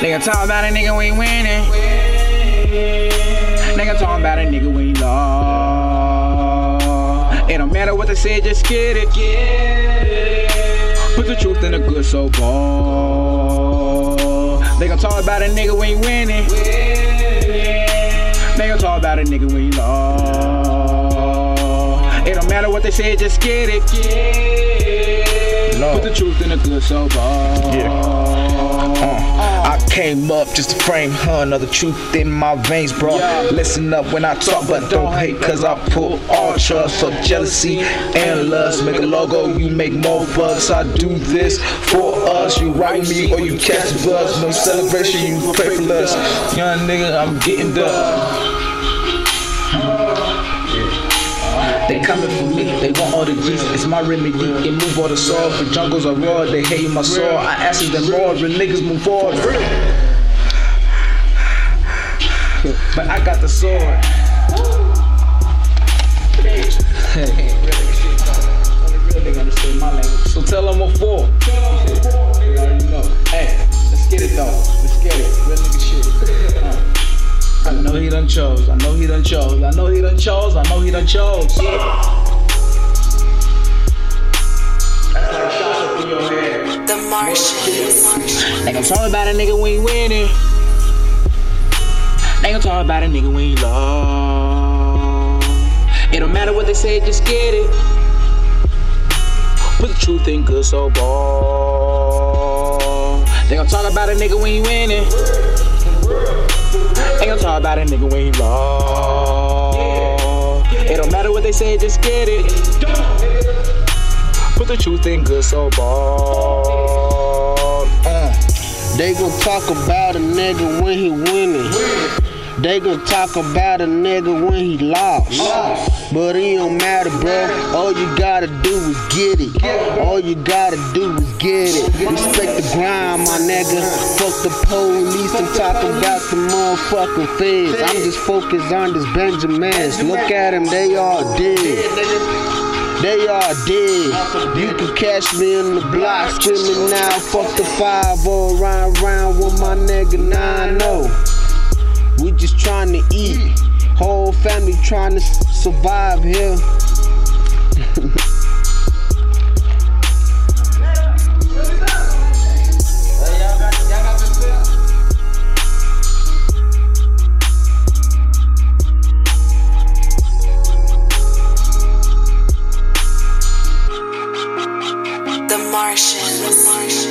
Nigga talk about it, nigga, we winning. What they say, just get it. Put the truth in a good so ball. They gon' talk about a nigga we ain't winning. They gon' talk about a nigga we ain't lost. It don't matter what they say, just get it. Truth in a good so ball. Uh, I came up just to frame her, another truth in my veins, bro. Yeah. Listen up when I talk, but don't hate, cause I pull all trust. So jealousy and lust make a logo, you make more bucks. I do this for us, you write me or you catch the buzz. No celebration, you pray for us. Young nigga, I'm getting done. They for me, they want all the G's. It's my remedy, it move all the soul. The jungles are raw, they hate my soul. I ask them more, real niggas move forward. But I got the sword. So tell them what for. Done chose. I know he done chose. I know he done chose. I know he done chose. That's like shots up in your head. The Martians. They gon' talk about a nigga we ain't winning. They gon' talk about a nigga when ain't lost. It don't matter what they say, just get it. Put the truth in good so ball. They gon' talk about a nigga we ain't winning. They gon' talk about a nigga when he lost. It don't matter what they say, just get it. Put the truth in good so ball. Uh. They gon' talk about a nigga when he winning. They gon' talk about a nigga when he lost. But it don't matter, bro. All you gotta do is get it. All you gotta do is get it. Respect the grind, my nigga. Fuck the police. I'm talking about the motherfucking feds. I'm just focused on this Benjamins. Look at them, they all dead. They are dead. You can catch me in the block screaming now. Fuck the five or round round with my nigga 9 0. We just trying to eat. Whole family trying to survive here. The Martians. Martians.